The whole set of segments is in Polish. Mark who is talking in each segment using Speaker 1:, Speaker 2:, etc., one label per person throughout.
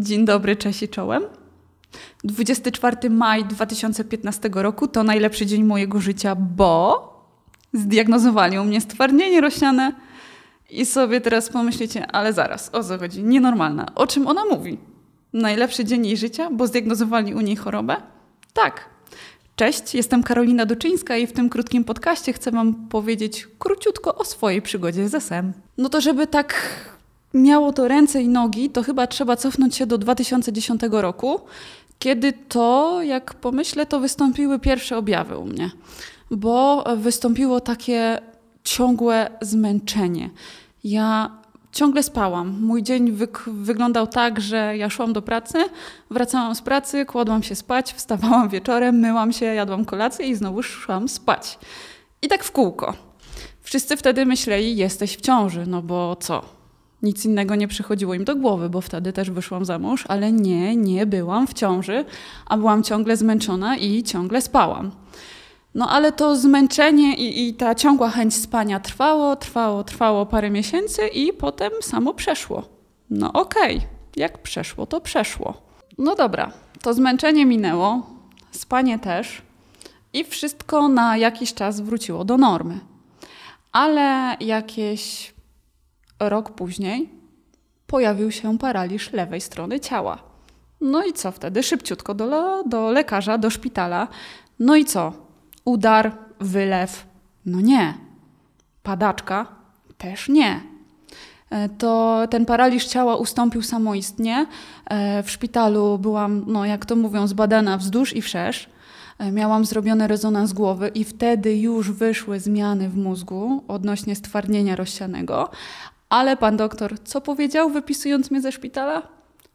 Speaker 1: Dzień dobry, cześć i czołem. 24 maj 2015 roku to najlepszy dzień mojego życia, bo zdiagnozowali u mnie stwardnienie rośniane i sobie teraz pomyślicie, ale zaraz, o co chodzi? Nienormalna. O czym ona mówi? Najlepszy dzień jej życia, bo zdiagnozowali u niej chorobę? Tak. Cześć, jestem Karolina Duczyńska i w tym krótkim podcaście chcę Wam powiedzieć króciutko o swojej przygodzie z SM. No to żeby tak miało to ręce i nogi, to chyba trzeba cofnąć się do 2010 roku, kiedy to, jak pomyślę, to wystąpiły pierwsze objawy u mnie, bo wystąpiło takie ciągłe zmęczenie. Ja ciągle spałam. Mój dzień wyglądał tak, że ja szłam do pracy, wracałam z pracy, kładłam się spać, wstawałam wieczorem, myłam się, jadłam kolację i znowu szłam spać. I tak w kółko. Wszyscy wtedy myśleli, jesteś w ciąży, no bo co? Nic innego nie przychodziło im do głowy, bo wtedy też wyszłam za mąż, ale nie, nie byłam w ciąży, a byłam ciągle zmęczona i ciągle spałam. No ale to zmęczenie i, i, ta ciągła chęć spania trwało, trwało, trwało parę miesięcy i potem samo przeszło. No okej, okay. jak przeszło, to przeszło. No dobra, to zmęczenie minęło, spanie też i wszystko na jakiś czas wróciło do normy. Ale jakieś rok później pojawił się paraliż lewej strony ciała. No i co wtedy? Szybciutko do, do lekarza, do szpitala. No i co? Udar, wylew? No nie. Padaczka? Też nie. E, to ten paraliż ciała ustąpił samoistnie. E, w szpitalu byłam, no jak to mówią, zbadana wzdłuż i wszerz. E, miałam zrobiony rezonans głowy i wtedy już wyszły zmiany w mózgu odnośnie stwardnienia rozsianego, ale pan doktor, co powiedział, wypisując mnie ze szpitala?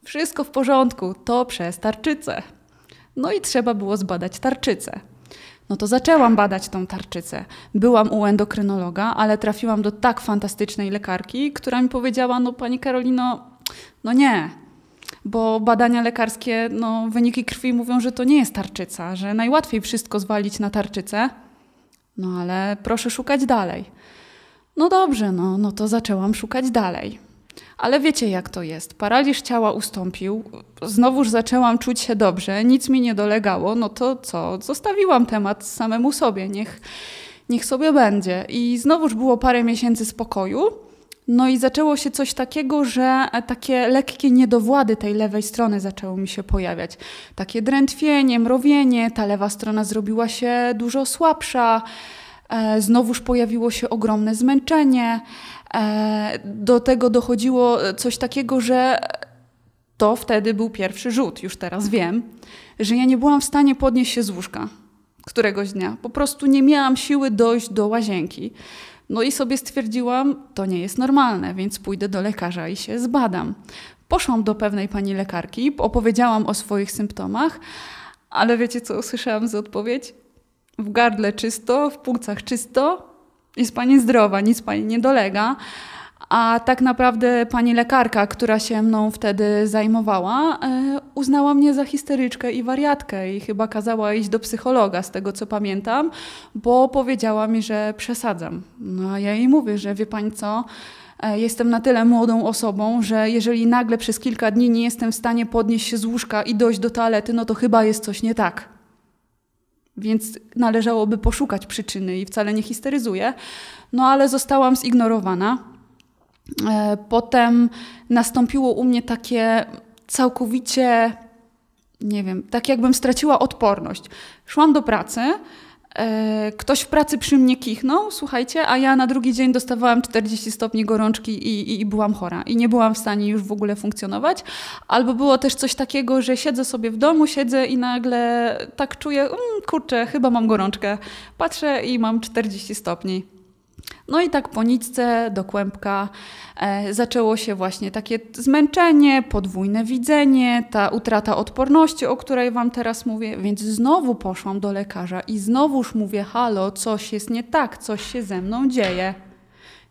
Speaker 1: Wszystko w porządku, to przez tarczycę. No i trzeba było zbadać tarczycę. No to zaczęłam badać tą tarczycę. Byłam u endokrynologa, ale trafiłam do tak fantastycznej lekarki, która mi powiedziała: No, pani Karolino, no nie, bo badania lekarskie, no, wyniki krwi mówią, że to nie jest tarczyca, że najłatwiej wszystko zwalić na tarczycę. No ale proszę szukać dalej. No dobrze, no, no to zaczęłam szukać dalej. Ale wiecie, jak to jest. Paraliż ciała ustąpił, znowuż zaczęłam czuć się dobrze, nic mi nie dolegało, no to co? Zostawiłam temat samemu sobie, niech, niech sobie będzie. I znowuż było parę miesięcy spokoju. No i zaczęło się coś takiego, że takie lekkie niedowłady tej lewej strony zaczęły mi się pojawiać. Takie drętwienie, mrowienie, ta lewa strona zrobiła się dużo słabsza. E, znowuż pojawiło się ogromne zmęczenie. E, do tego dochodziło coś takiego, że to wtedy był pierwszy rzut, już teraz wiem, że ja nie byłam w stanie podnieść się z łóżka któregoś dnia. Po prostu nie miałam siły dojść do łazienki. No i sobie stwierdziłam, to nie jest normalne, więc pójdę do lekarza i się zbadam. Poszłam do pewnej pani lekarki, opowiedziałam o swoich symptomach, ale wiecie co usłyszałam z odpowiedź? W gardle czysto, w płucach czysto, jest pani zdrowa, nic pani nie dolega. A tak naprawdę pani lekarka, która się mną wtedy zajmowała, e, uznała mnie za histeryczkę i wariatkę i chyba kazała iść do psychologa, z tego co pamiętam, bo powiedziała mi, że przesadzam. No a ja jej mówię, że wie pani co, e, jestem na tyle młodą osobą, że jeżeli nagle przez kilka dni nie jestem w stanie podnieść się z łóżka i dojść do toalety, no to chyba jest coś nie tak. Więc należałoby poszukać przyczyny i wcale nie histeryzuję. No ale zostałam zignorowana. E, potem nastąpiło u mnie takie całkowicie, nie wiem, tak jakbym straciła odporność. Szłam do pracy, ktoś w pracy przy mnie kichnął, słuchajcie, a ja na drugi dzień dostawałam 40 stopni gorączki i, i, i, byłam chora i nie byłam w stanie już w ogóle funkcjonować. Albo było też coś takiego, że siedzę sobie w domu, siedzę i nagle tak czuję, mm, kurczę, chyba mam gorączkę. Patrzę i mam 40 stopni. No i tak po nicce do kłębka e, zaczęło się właśnie takie zmęczenie, podwójne widzenie, ta utrata odporności, o której Wam teraz mówię, więc znowu poszłam do lekarza i znowuż mówię: Halo, coś jest nie tak, coś się ze mną dzieje.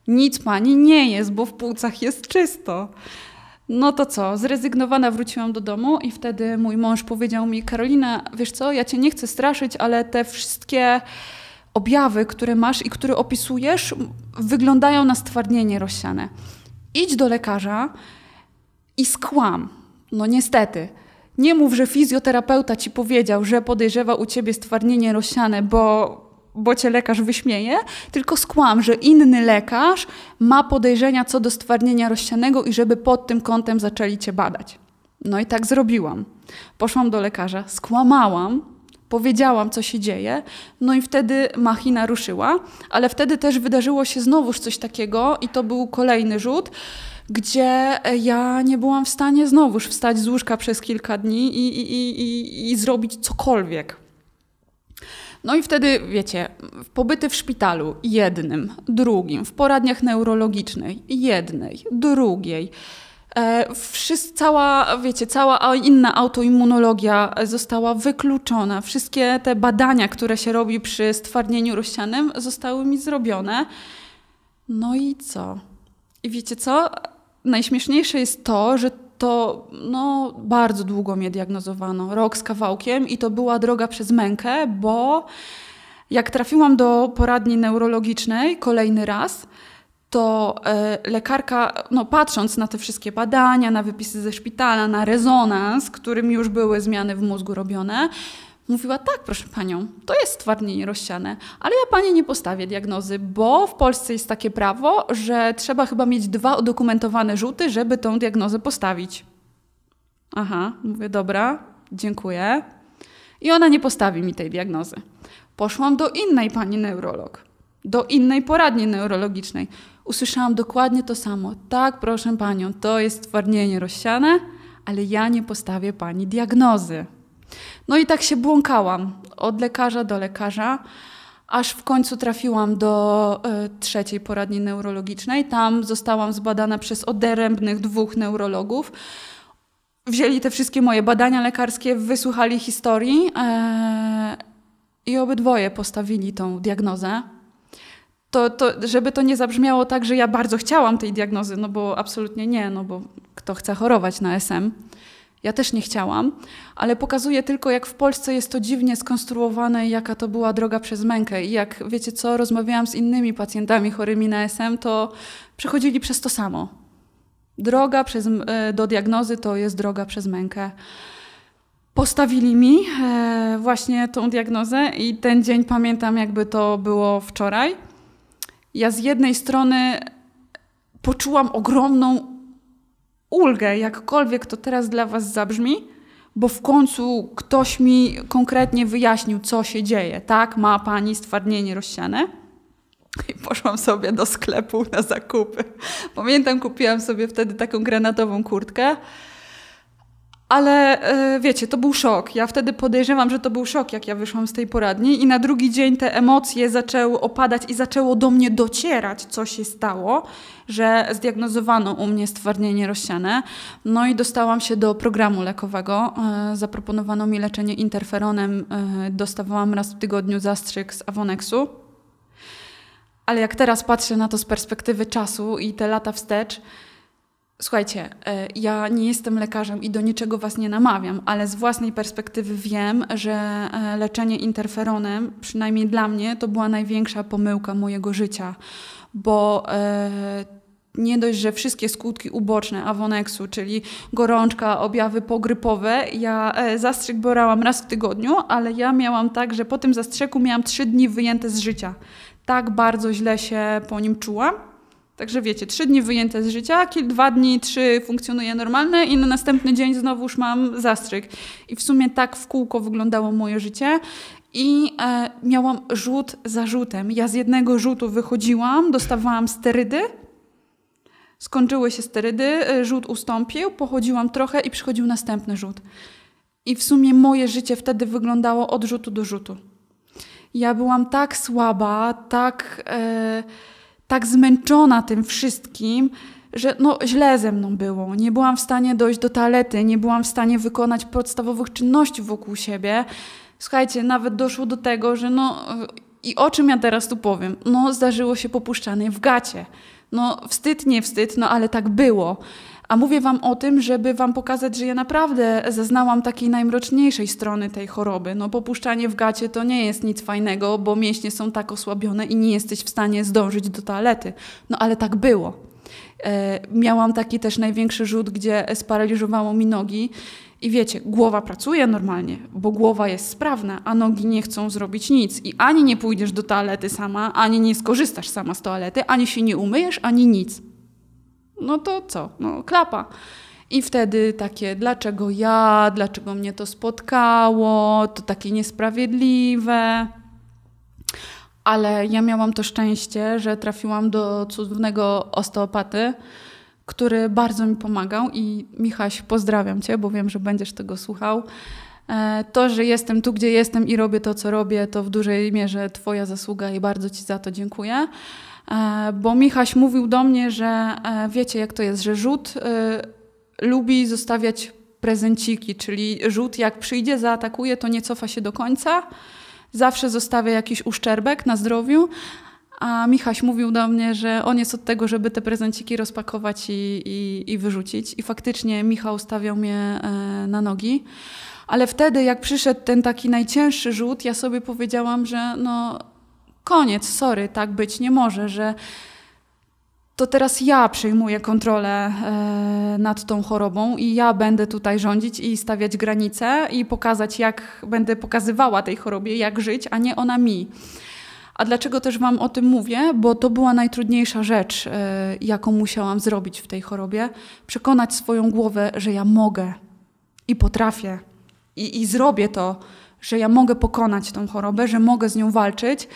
Speaker 1: Nic pani nie jest, bo w płucach jest czysto. No to co, zrezygnowana wróciłam do domu i wtedy mój mąż powiedział mi: Karolina, wiesz co, ja cię nie chcę straszyć, ale te wszystkie objawy, które masz i które opisujesz, wyglądają na stwardnienie rozsiane. Idź do lekarza i skłam. No niestety. Nie mów, że fizjoterapeuta ci powiedział, że podejrzewa u ciebie stwardnienie rozsiane, bo, bo cię lekarz wyśmieje, tylko skłam, że inny lekarz ma podejrzenia co do stwardnienia rozsianego i żeby pod tym kątem zaczęli cię badać. No i tak zrobiłam. Poszłam do lekarza, skłamałam, powiedziałam, co się dzieje, no i wtedy machina ruszyła, ale wtedy też wydarzyło się znowuż coś takiego i to był kolejny rzut, gdzie ja nie byłam w stanie znowuż wstać z łóżka przez kilka dni i, i, i, i zrobić cokolwiek. No i wtedy, wiecie, pobyty w szpitalu jednym, drugim, w poradniach neurologicznej jednej, drugiej, E, cała, wiecie, cała inna autoimmunologia została wykluczona. Wszystkie te badania, które się robi przy stwardnieniu rozsianym, zostały mi zrobione. No i co? I wiecie co? Najśmieszniejsze jest to, że to no, bardzo długo mnie diagnozowano, rok z kawałkiem, i to była droga przez mękę, bo jak trafiłam do poradni neurologicznej kolejny raz, to e, lekarka, no patrząc na te wszystkie badania, na wypisy ze szpitala, na rezonans, którym już były zmiany w mózgu robione, mówiła: Tak, proszę panią, to jest stwardnienie rozsiane, ale ja pani nie postawię diagnozy, bo w Polsce jest takie prawo, że trzeba chyba mieć dwa udokumentowane rzuty, żeby tą diagnozę postawić. Aha, mówię: Dobra, dziękuję. I ona nie postawi mi tej diagnozy. Poszłam do innej pani neurolog, do innej poradni neurologicznej usłyszałam dokładnie to samo. Tak, proszę panią, to jest twardnienie rozsiane, ale ja nie postawię pani diagnozy. No i tak się błąkałam od lekarza do lekarza, aż w końcu trafiłam do y, trzeciej poradni neurologicznej. Tam zostałam zbadana przez odrębnych dwóch neurologów. Wzięli te wszystkie moje badania lekarskie, wysłuchali historii e, i obydwoje postawili tą diagnozę to, to, żeby to nie zabrzmiało tak, że ja bardzo chciałam tej diagnozy, no bo absolutnie nie, no bo kto chce chorować na SM. Ja też nie chciałam, ale pokazuje tylko, jak w Polsce jest to dziwnie skonstruowane i jaka to była droga przez mękę. I jak wiecie co, rozmawiałam z innymi pacjentami chorymi na SM, to przechodzili przez to samo. Droga przez, e, do diagnozy to jest droga przez mękę. Postawili mi e, właśnie tą diagnozę i ten dzień pamiętam, jakby to było wczoraj ja z jednej strony poczułam ogromną ulgę, jakkolwiek to teraz dla Was zabrzmi, bo w końcu ktoś mi konkretnie wyjaśnił, co się dzieje. Tak, ma pani stwardnienie rozsiane. I poszłam sobie do sklepu na zakupy. Pamiętam, kupiłam sobie wtedy taką granatową kurtkę. Ale e, wiecie, to był szok. Ja wtedy podejrzewam, że to był szok, jak ja wyszłam z tej poradni, i na drugi dzień te emocje zaczęły opadać i zaczęło do mnie docierać, co się stało, że zdiagnozowano u mnie stwardnienie rozsiane. No i dostałam się do programu lekowego. E, zaproponowano mi leczenie interferonem. E, dostawałam raz w tygodniu zastrzyk z Avonexu. Ale jak teraz patrzę na to z perspektywy czasu i te lata wstecz, Słuchajcie, e, ja nie jestem lekarzem i do niczego was nie namawiam, ale z własnej perspektywy wiem, że e, leczenie interferonem, przynajmniej dla mnie, to była największa pomyłka mojego życia, bo e, nie dość, że wszystkie skutki uboczne Avonexu, czyli gorączka, objawy pogrypowe, ja zastrzyk borałam raz w tygodniu, ale ja miałam tak, że po tym zastrzyku miałam trzy dni wyjęte z życia. Tak bardzo źle się po nim czułam. Także wiecie, trzy dni wyjęte z życia, dwa dni, trzy funkcjonuje normalne i na następny dzień znowuż mam zastrzyk. I w sumie tak w kółko wyglądało moje życie. I e, miałam rzut za rzutem. Ja z jednego rzutu wychodziłam, dostawałam sterydy. Skończyły się sterydy, e, rzut ustąpił, pochodziłam trochę i przychodził następny rzut. I w sumie moje życie wtedy wyglądało od rzutu do rzutu. Ja byłam tak słaba, tak. E, tak zmęczona tym wszystkim, że no, źle ze mną było. Nie byłam w stanie dojść do toalety, nie byłam w stanie wykonać podstawowych czynności wokół siebie. Słuchajcie, nawet doszło do tego, że no i o czym ja teraz tu powiem? No, zdarzyło się popuszczanie w gacie. No, wstyd, nie wstyd, no ale tak było. A mówię Wam o tym, żeby Wam pokazać, że ja naprawdę zaznałam takiej najmroczniejszej strony tej choroby. No popuszczanie w gacie to nie jest nic fajnego, bo mięśnie są tak osłabione i nie jesteś w stanie zdążyć do toalety. No ale tak było. E, miałam taki też największy rzut, gdzie sparaliżowało mi nogi. I wiecie, głowa pracuje normalnie, bo głowa jest sprawna, a nogi nie chcą zrobić nic. I ani nie pójdziesz do toalety sama, ani nie skorzystasz sama z toalety, ani się nie umyjesz, ani nic. No to co? No klapa. I wtedy takie, dlaczego ja, dlaczego mnie to spotkało, to takie niesprawiedliwe. Ale ja miałam to szczęście, że trafiłam do cudownego osteopaty, który bardzo mi pomagał i Michaś, pozdrawiam Cię, bo wiem, że będziesz tego słuchał. E, to, że jestem tu, gdzie jestem i robię to, co robię, to w dużej mierze Twoja zasługa i bardzo Ci za to dziękuję. E, bo Michaś mówił do mnie, że e, wiecie, jak to jest, że rzut lubi zostawiać prezenciki, czyli rzut jak przyjdzie, zaatakuje, to nie cofa się do końca, zawsze zostawia jakiś uszczerbek na zdrowiu, a Michaś mówił do mnie, że on jest od tego, żeby te prezenciki rozpakować i, i, i wyrzucić. I faktycznie Michał stawiał mnie e, na nogi. Ale wtedy, jak przyszedł ten taki najcięższy rzut, ja sobie powiedziałam, że no koniec, sorry, tak być nie może, że to teraz ja przejmuję kontrolę e, nad tą chorobą i ja będę tutaj rządzić i stawiać granice i pokazać, jak będę pokazywała tej chorobie, jak żyć, a nie ona mi. A dlaczego też Wam o tym mówię? Bo to była najtrudniejsza rzecz, e, jaką musiałam zrobić w tej chorobie. Przekonać swoją głowę, że ja mogę i potrafię i, i zrobię to, że ja mogę pokonać tą chorobę, że mogę z nią walczyć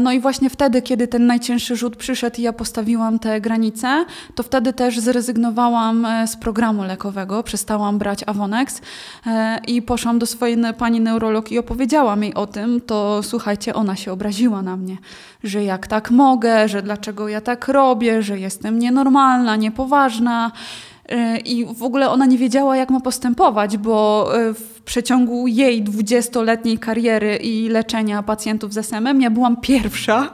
Speaker 1: no i właśnie wtedy, kiedy ten najcięższy rzut przyszedł i ja postawiłam te granice, to wtedy też zrezygnowałam e, z programu lekowego, przestałam brać Avonex e, i poszłam do swojej pani neurolog i opowiedziałam jej o tym, to słuchajcie, ona się obraziła na mnie, że jak tak mogę, że dlaczego ja tak robię, że jestem nienormalna, niepoważna, i w ogóle ona nie wiedziała, jak ma postępować, bo e, w przeciągu jej dwudziestoletniej kariery i leczenia pacjentów z SM-em ja byłam pierwsza,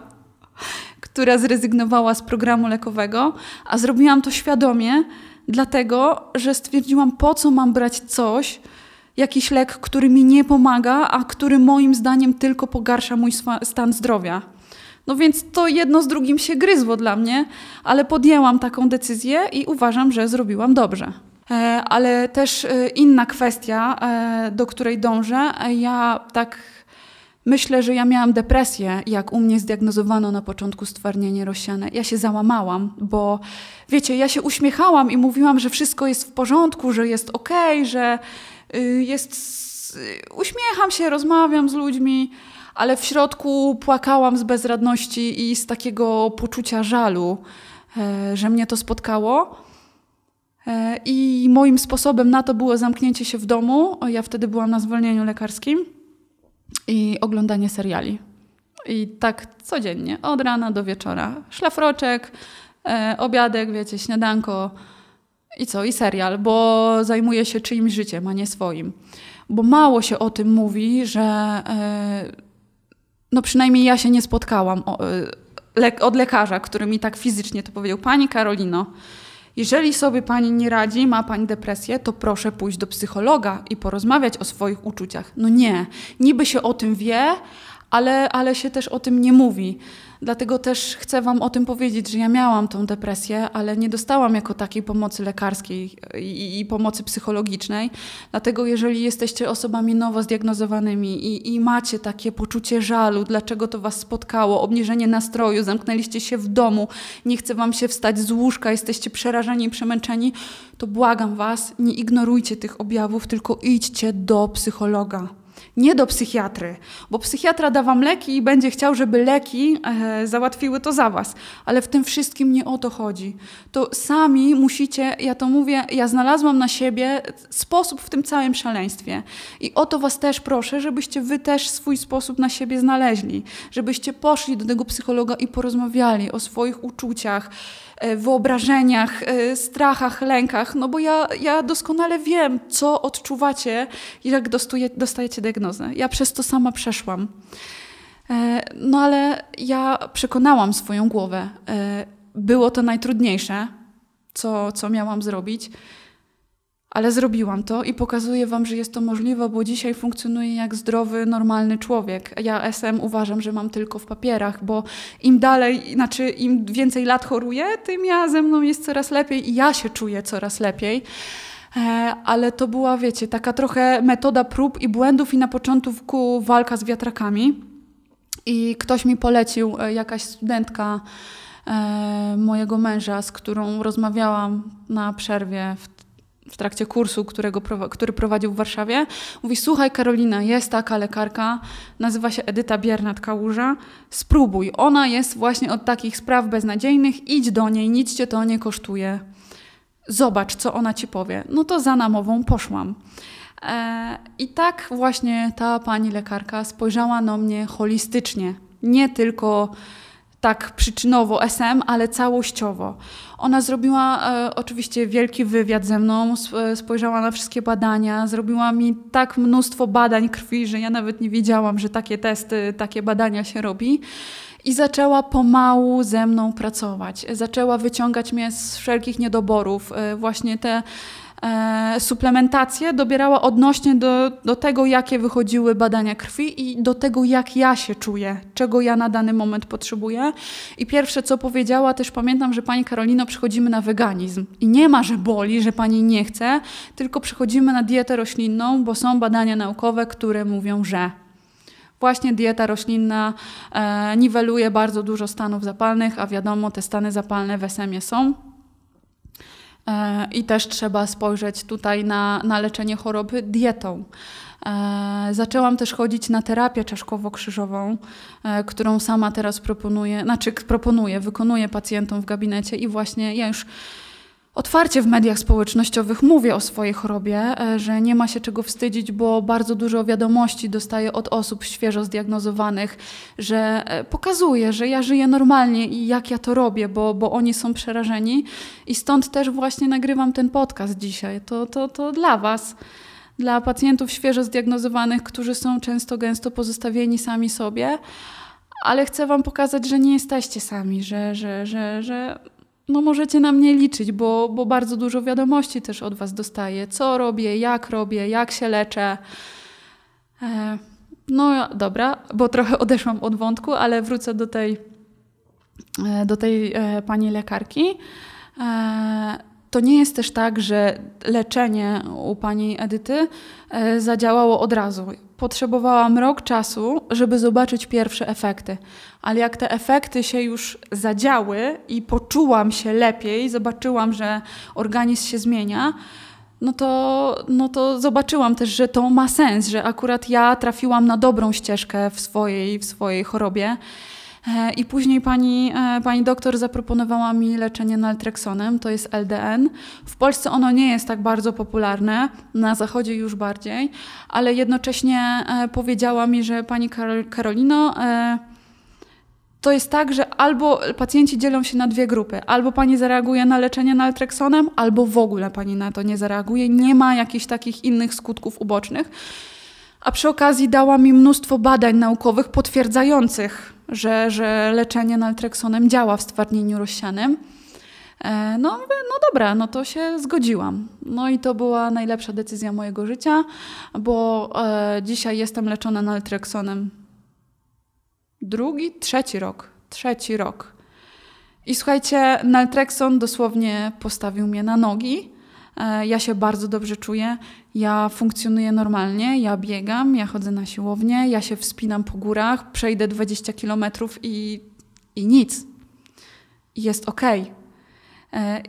Speaker 1: która zrezygnowała z programu lekowego, a zrobiłam to świadomie, dlatego że stwierdziłam, po co mam brać coś, jakiś lek, który mi nie pomaga, a który moim zdaniem tylko pogarsza mój stan zdrowia. No więc to jedno z drugim się gryzło dla mnie, ale podjęłam taką decyzję i uważam, że zrobiłam dobrze. E, ale też e, inna kwestia, e, do której dążę. Ja tak myślę, że ja miałam depresję, jak u mnie zdiagnozowano na początku stwardnienie rozsiane. Ja się załamałam, bo wiecie, ja się uśmiechałam i mówiłam, że wszystko jest w porządku, że jest okej, okay, że y, jest. Uśmiecham się, rozmawiam z ludźmi ale w środku płakałam z bezradności i z takiego poczucia żalu, e, że mnie to spotkało. E, I moim sposobem na to było zamknięcie się w domu. Ja wtedy byłam na zwolnieniu lekarskim i oglądanie seriali. I tak codziennie, od rana do wieczora. Szlafroczek, e, obiadek, wiecie, śniadanko i co? I serial, bo zajmuję się czyimś życiem, a nie swoim. Bo mało się o tym mówi, że no przynajmniej ja się nie spotkałam y, od lekarza, który mi tak fizycznie to powiedział. Pani Karolino, jeżeli sobie pani nie radzi, ma pani depresję, to proszę pójść do psychologa i porozmawiać o swoich uczuciach. No nie, niby się o tym wie, ale, ale się też o tym nie mówi. Dlatego też chcę Wam o tym powiedzieć, że ja miałam tą depresję, ale nie dostałam jako takiej pomocy lekarskiej i, i pomocy psychologicznej. Dlatego, jeżeli jesteście osobami nowo zdiagnozowanymi i, i macie takie poczucie żalu, dlaczego to Was spotkało, obniżenie nastroju, zamknęliście się w domu, nie chce Wam się wstać z łóżka, jesteście przerażeni i przemęczeni, to błagam Was, nie ignorujcie tych objawów, tylko idźcie do psychologa nie do psychiatry, bo psychiatra da wam leki i będzie chciał, żeby leki e, załatwiły to za was. Ale w tym wszystkim nie o to chodzi. To sami musicie, ja to mówię, ja znalazłam na siebie sposób w tym całym szaleństwie. I o to was też proszę, żebyście wy też swój sposób na siebie znaleźli. Żebyście poszli do tego psychologa i porozmawiali o swoich uczuciach, wyobrażeniach, e, strachach, lękach, no bo ja, ja doskonale wiem, co odczuwacie, jak dostuje, dostajecie diagnozę. Ja przez to sama przeszłam. E, no ale ja przekonałam swoją głowę. Było to najtrudniejsze, co, co miałam zrobić, ale zrobiłam to i pokazuję Wam, że jest to możliwe, bo dzisiaj funkcjonuję jak zdrowy, normalny człowiek. Ja SM uważam, że mam tylko w papierach, bo im dalej, znaczy im więcej lat choruję, tym ja ze mną jest coraz lepiej i ja się czuję coraz lepiej. E, ale to była, wiecie, taka trochę metoda prób i błędów i na początku walka z wiatrakami. I ktoś mi polecił, e, jakaś studentka e, mojego męża, z którą rozmawiałam na przerwie w w trakcie kursu, którego, który prowadził w Warszawie, mówi: Słuchaj, Karolina, jest taka lekarka, nazywa się Edyta Biernat-Kałuża, spróbuj. Ona jest właśnie od takich spraw beznadziejnych, idź do niej, nic cię to nie kosztuje. Zobacz, co ona ci powie. No to za namową poszłam. E, I tak właśnie ta pani lekarka spojrzała na mnie holistycznie, nie tylko tak przyczynowo SM, ale całościowo. Ona zrobiła e, oczywiście wielki wywiad ze mną, e, spojrzała na wszystkie badania, zrobiła mi tak mnóstwo badań krwi, że ja nawet nie wiedziałam, że takie testy, takie badania się robi. I zaczęła pomału ze mną pracować. Zaczęła wyciągać mnie z wszelkich niedoborów. E, właśnie te suplementację dobierała odnośnie do, do tego, jakie wychodziły badania krwi i do tego, jak ja się czuję, czego ja na dany moment potrzebuję. I pierwsze, co powiedziała, też pamiętam, że pani Karolino, przychodzimy na weganizm. I nie ma, że boli, że pani nie chce, tylko przychodzimy na dietę roślinną, bo są badania naukowe, które mówią, że Właśnie dieta roślinna e, niweluje bardzo dużo stanów zapalnych, a wiadomo, te stany zapalne w SM-ie są. E, I też trzeba spojrzeć tutaj na, na leczenie choroby dietą. E, zaczęłam też chodzić na terapię czaszkowo-krzyżową, e, którą sama teraz proponuję, znaczy proponuję, wykonuję pacjentom w gabinecie i właśnie ja już otwarcie w mediach społecznościowych mówię o swojej chorobie, e, że nie ma się czego wstydzić, bo bardzo dużo wiadomości dostaję od osób świeżo zdiagnozowanych, że e, pokazuję, że ja żyję normalnie i jak ja to robię, bo, bo oni są przerażeni. I stąd też właśnie nagrywam ten podcast dzisiaj. To, to, to dla Was. Dla pacjentów świeżo zdiagnozowanych, którzy są często gęsto pozostawieni sami sobie, ale chcę Wam pokazać, że nie jesteście sami, że, że, że, że no możecie na mnie liczyć, bo, bo bardzo dużo wiadomości też od Was dostaję. Co robię, jak robię, jak się leczę. E, no dobra, bo trochę odeszłam od wątku, ale wrócę do tej, e, do tej e, pani lekarki. E, to nie jest też tak, że leczenie u pani Edyty e, zadziałało od razu. Potrzebowałam rok czasu, żeby zobaczyć pierwsze efekty. Ale jak te efekty się już zadziały i poczułam się lepiej, zobaczyłam, że organizm się zmienia, no to, no to zobaczyłam też, że to ma sens, że akurat ja trafiłam na dobrą ścieżkę w swojej, w swojej chorobie. E, I później pani, e, pani doktor zaproponowała mi leczenie naltreksonem, to jest LDN. W Polsce ono nie jest tak bardzo popularne, na zachodzie już bardziej, ale jednocześnie e, powiedziała mi, że pani Karolino, to jest tak, że albo pacjenci dzielą się na dwie grupy. Albo pani zareaguje na leczenie naltreksonem, albo w ogóle pani na to nie zareaguje. Nie ma jakichś takich innych skutków ubocznych. A przy okazji dała mi mnóstwo badań naukowych potwierdzających że, że leczenie naltreksonem działa w stwardnieniu rozsianym. E, no, no dobra, no to się zgodziłam. No i to była najlepsza decyzja mojego życia, bo e, dzisiaj jestem leczona naltreksonem drugi, trzeci rok. Trzeci rok. I słuchajcie, naltrekson dosłownie postawił mnie na nogi. E, ja się bardzo dobrze czuję, ja funkcjonuję normalnie, ja biegam, ja chodzę na siłownię, ja się wspinam po górach, przejdę 20 kilometrów i, i nic. Jest ok. E,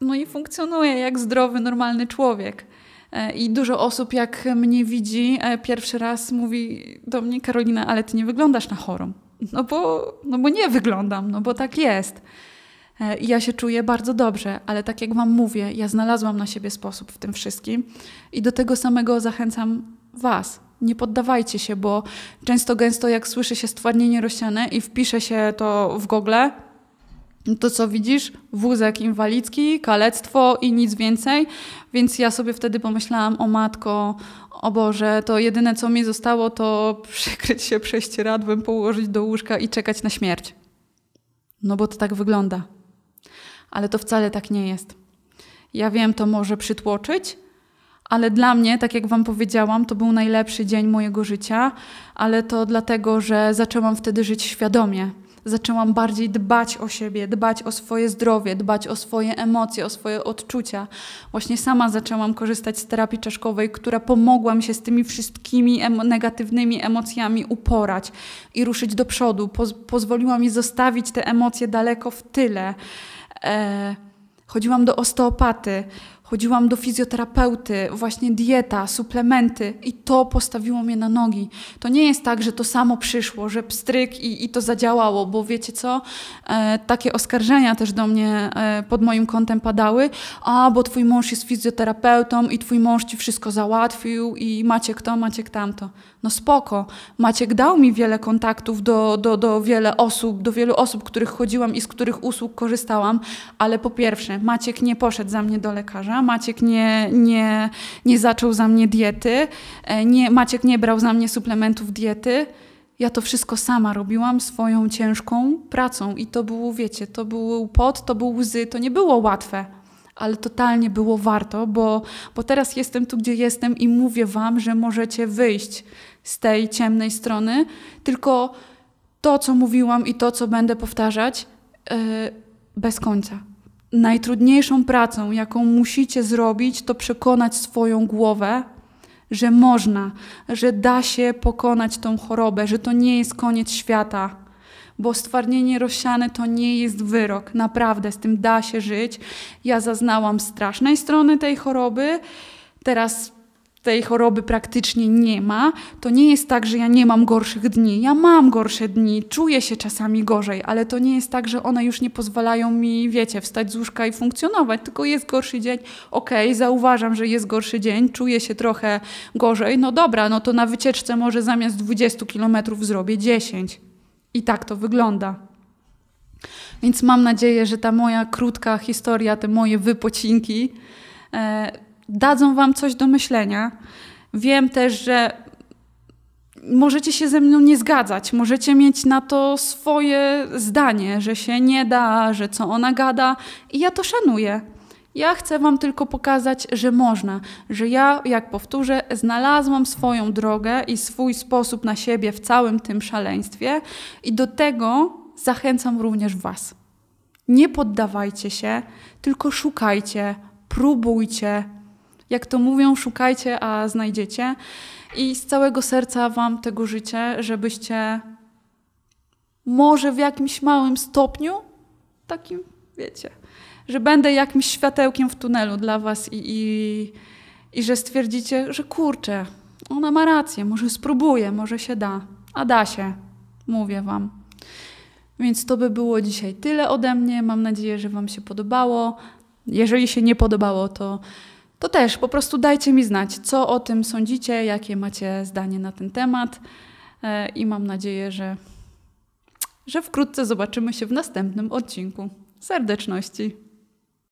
Speaker 1: no i funkcjonuję jak zdrowy, normalny człowiek. E, I dużo osób, jak mnie widzi, pierwszy raz mówi do mnie: Karolina, ale ty nie wyglądasz na chorą. No bo, no bo nie wyglądam, no bo tak jest. E, I ja się czuję bardzo dobrze, ale tak jak Wam mówię, ja znalazłam na siebie sposób w tym wszystkim i do tego samego zachęcam Was. Nie poddawajcie się, bo często gęsto jak słyszy się stwardnienie rozsiane i wpisze się to w Google, to co widzisz? Wózek inwalidzki, kalectwo i nic więcej. Więc ja sobie wtedy pomyślałam, o matko, o Boże, to jedyne co mi zostało to przykryć się prześcieradłem, położyć do łóżka i czekać na śmierć. No bo to tak wygląda ale to wcale tak nie jest. Ja wiem, to może przytłoczyć, Ale dla mnie, tak jak Wam powiedziałam, to był najlepszy dzień mojego życia, ale to dlatego, że zaczęłam wtedy żyć świadomie zaczęłam bardziej dbać o siebie, dbać o swoje zdrowie, dbać o swoje emocje, o swoje odczucia. Właśnie sama zaczęłam korzystać z terapii czaszkowej, która pomogła mi się z tymi wszystkimi negatywnymi emocjami uporać i ruszyć do przodu. Poz pozwoliła mi zostawić te emocje daleko w tyle. E chodziłam do osteopaty, chodziłam do fizjoterapeuty, właśnie dieta, suplementy i to postawiło mnie na nogi. To nie jest tak, że to samo przyszło, że pstryk i, i to zadziałało, bo wiecie co, e, takie oskarżenia też do mnie e, pod moim kątem padały, a bo twój mąż jest fizjoterapeutą i twój mąż ci wszystko załatwił i Maciek to, Maciek tamto. No spoko, Maciek dał mi wiele kontaktów do, do, do wiele osób, do wielu osób, których chodziłam i z których usług korzystałam, ale po pierwsze, Maciek nie poszedł za mnie do lekarza, Maciek nie, nie, nie zaczął za mnie diety, e, nie, Maciek nie brał za mnie suplementów diety. Ja to wszystko sama robiłam swoją ciężką pracą i to było, wiecie, to był pot, to był łzy, to nie było łatwe ale totalnie było warto, bo, bo teraz jestem tu, gdzie jestem i mówię Wam, że możecie wyjść z tej ciemnej strony, tylko to, co mówiłam i to, co będę powtarzać, yy, bez końca najtrudniejszą pracą, jaką musicie zrobić, to przekonać swoją głowę, że można, że da się pokonać tą chorobę, że to nie jest koniec świata. Bo stwardnienie rozsiane to nie jest wyrok. Naprawdę, z tym da się żyć. Ja zaznałam strasznej strony tej choroby. Teraz tej choroby praktycznie nie ma, to nie jest tak, że ja nie mam gorszych dni. Ja mam gorsze dni, czuję się czasami gorzej, ale to nie jest tak, że one już nie pozwalają mi, wiecie, wstać z łóżka i funkcjonować, tylko jest gorszy dzień. Okej, okay, zauważam, że jest gorszy dzień, czuję się trochę gorzej. No dobra, no to na wycieczce może zamiast 20 kilometrów zrobię 10. I tak to wygląda. Więc mam nadzieję, że ta moja krótka historia, te moje wypocinki, e, dadzą Wam coś do myślenia. Wiem też, że możecie się ze mną nie zgadzać, możecie mieć na to swoje zdanie, że się nie da, że co ona gada, i ja to szanuję. Ja chcę Wam tylko pokazać, że można, że ja, jak powtórzę, znalazłam swoją drogę i swój sposób na siebie w całym tym szaleństwie, i do tego zachęcam również Was. Nie poddawajcie się, tylko szukajcie, próbujcie, jak to mówią, szukajcie, a znajdziecie. I z całego serca Wam tego życzę, żebyście może w jakimś małym stopniu, takim, wiecie, że będę jakimś światełkiem w tunelu dla Was i, i, i że stwierdzicie, że kurczę, ona ma rację, może spróbuję, może się da. A da się, mówię Wam. Więc to by było dzisiaj tyle ode mnie. Mam nadzieję, że Wam się podobało. Jeżeli się nie podobało, to to też po prostu dajcie mi znać, co o tym sądzicie, jakie macie zdanie na ten temat e, i mam nadzieję, że, że wkrótce zobaczymy się w następnym odcinku. Serdeczności.